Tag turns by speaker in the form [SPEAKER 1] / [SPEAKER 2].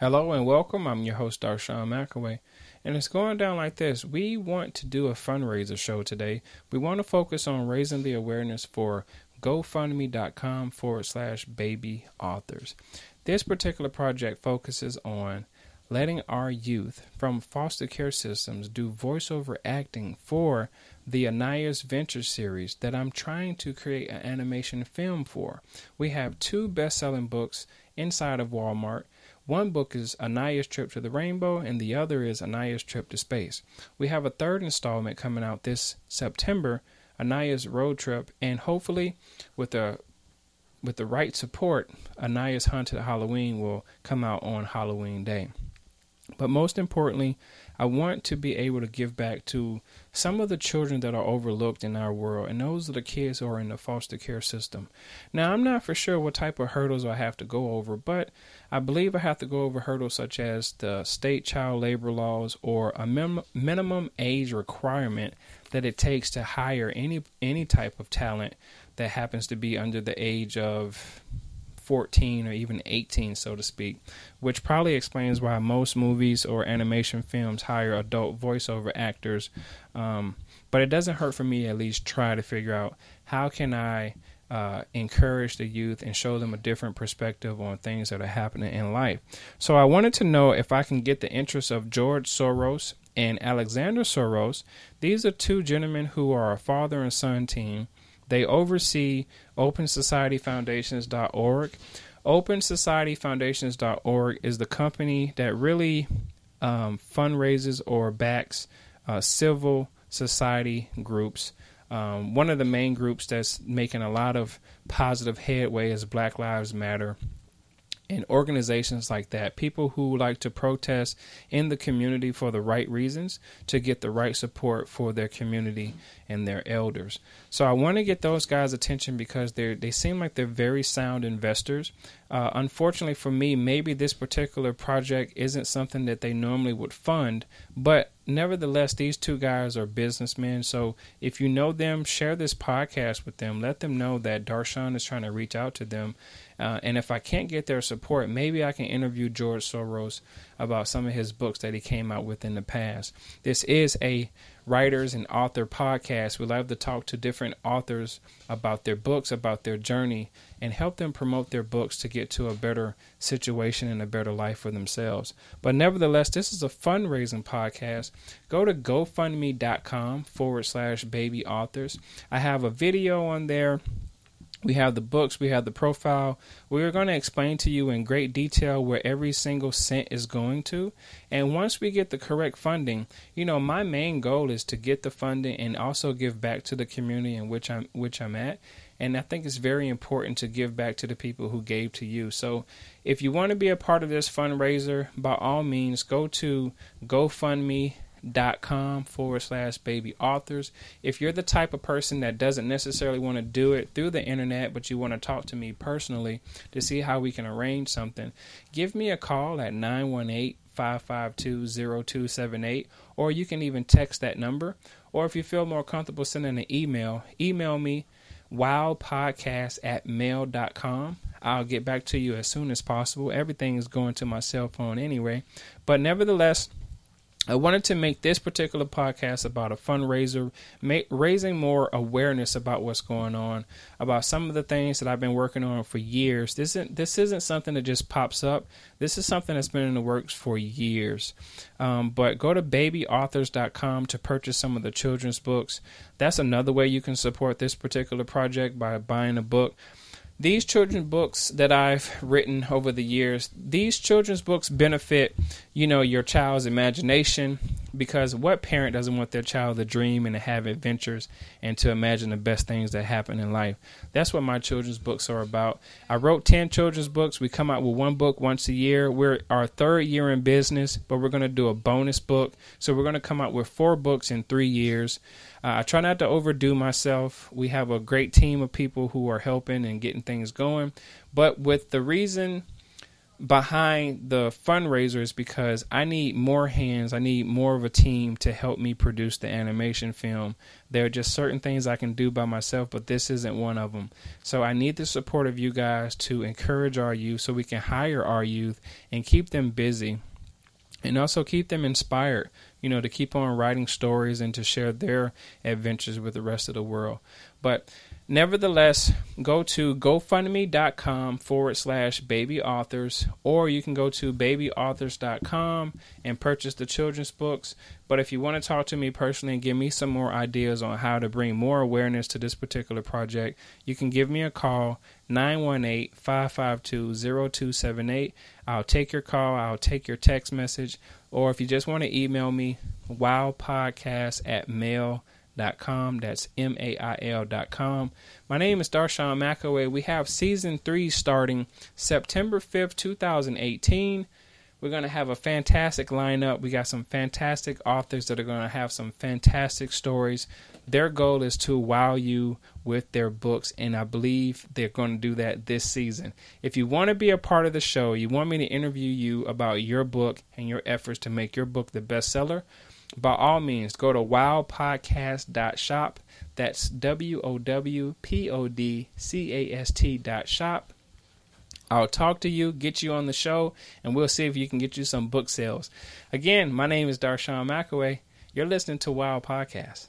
[SPEAKER 1] Hello and welcome. I'm your host, Darshawn McAway. And it's going down like this. We want to do a fundraiser show today. We want to focus on raising the awareness for GoFundMe.com forward slash baby authors. This particular project focuses on letting our youth from foster care systems do voiceover acting for the Anaya's Adventure series that I'm trying to create an animation film for. We have two best selling books inside of Walmart one book is Anaya's Trip to the Rainbow, and the other is Anaya's Trip to Space. We have a third installment coming out this September, Anaya's Road Trip, and hopefully, with the with the right support, Anaya's Haunted Halloween will come out on Halloween Day. But most importantly, I want to be able to give back to some of the children that are overlooked in our world, and those are the kids who are in the foster care system. Now, I'm not for sure what type of hurdles I have to go over, but I believe I have to go over hurdles such as the state child labor laws or a min- minimum age requirement that it takes to hire any any type of talent that happens to be under the age of 14 or even 18, so to speak, which probably explains why most movies or animation films hire adult voiceover actors. Um, but it doesn't hurt for me at least try to figure out how can I uh, encourage the youth and show them a different perspective on things that are happening in life. So I wanted to know if I can get the interest of George Soros and Alexander Soros. These are two gentlemen who are a father and son team they oversee OpenSocietyFoundations.org. OpenSocietyFoundations.org is the company that really um, fundraises or backs uh, civil society groups. Um, one of the main groups that's making a lot of positive headway is Black Lives Matter and organizations like that, people who like to protest in the community for the right reasons to get the right support for their community and their elders. So I want to get those guys' attention because they they seem like they're very sound investors. Uh, unfortunately for me, maybe this particular project isn't something that they normally would fund, but nevertheless, these two guys are businessmen. So if you know them, share this podcast with them. Let them know that Darshawn is trying to reach out to them uh, and if I can't get their support, maybe I can interview George Soros about some of his books that he came out with in the past. This is a writers and author podcast. We love to talk to different authors about their books, about their journey, and help them promote their books to get to a better situation and a better life for themselves. But nevertheless, this is a fundraising podcast. Go to GoFundMe.com forward slash baby authors. I have a video on there we have the books, we have the profile. We are going to explain to you in great detail where every single cent is going to. And once we get the correct funding, you know, my main goal is to get the funding and also give back to the community in which I'm which I'm at. And I think it's very important to give back to the people who gave to you. So if you want to be a part of this fundraiser, by all means, go to GoFundMe dot com forward slash baby authors. If you're the type of person that doesn't necessarily want to do it through the internet, but you want to talk to me personally to see how we can arrange something, give me a call at 918 552 0278, or you can even text that number. Or if you feel more comfortable sending an email, email me wowpodcast at mail.com. I'll get back to you as soon as possible. Everything is going to my cell phone anyway. But nevertheless, I wanted to make this particular podcast about a fundraiser, raising more awareness about what's going on, about some of the things that I've been working on for years. This isn't this isn't something that just pops up. This is something that's been in the works for years. Um, but go to babyauthors.com to purchase some of the children's books. That's another way you can support this particular project by buying a book these children's books that I've written over the years, these children's books benefit, you know, your child's imagination because what parent doesn't want their child to dream and to have adventures and to imagine the best things that happen in life? That's what my children's books are about. I wrote 10 children's books. We come out with one book once a year. We're our third year in business, but we're going to do a bonus book. So we're going to come out with four books in 3 years. Uh, I try not to overdo myself. We have a great team of people who are helping and getting things going. But with the reason behind the fundraisers because I need more hands. I need more of a team to help me produce the animation film. There are just certain things I can do by myself, but this isn't one of them. So I need the support of you guys to encourage our youth so we can hire our youth and keep them busy and also keep them inspired, you know, to keep on writing stories and to share their adventures with the rest of the world. But Nevertheless, go to gofundme.com forward slash baby authors, or you can go to babyauthors.com and purchase the children's books. But if you want to talk to me personally and give me some more ideas on how to bring more awareness to this particular project, you can give me a call 918 552 0278. I'll take your call, I'll take your text message, or if you just want to email me, wowpodcast at mail.com com. That's M A I L dot com. My name is Darshawn McAway. We have season three starting September 5th, 2018. We're going to have a fantastic lineup. We got some fantastic authors that are going to have some fantastic stories. Their goal is to wow you with their books, and I believe they're going to do that this season. If you want to be a part of the show, you want me to interview you about your book and your efforts to make your book the bestseller, by all means, go to wowpodcast.shop. That's W O W P O D C A S T dot shop. I'll talk to you, get you on the show, and we'll see if you can get you some book sales. Again, my name is Darshawn McAway. You're listening to Wow Podcast.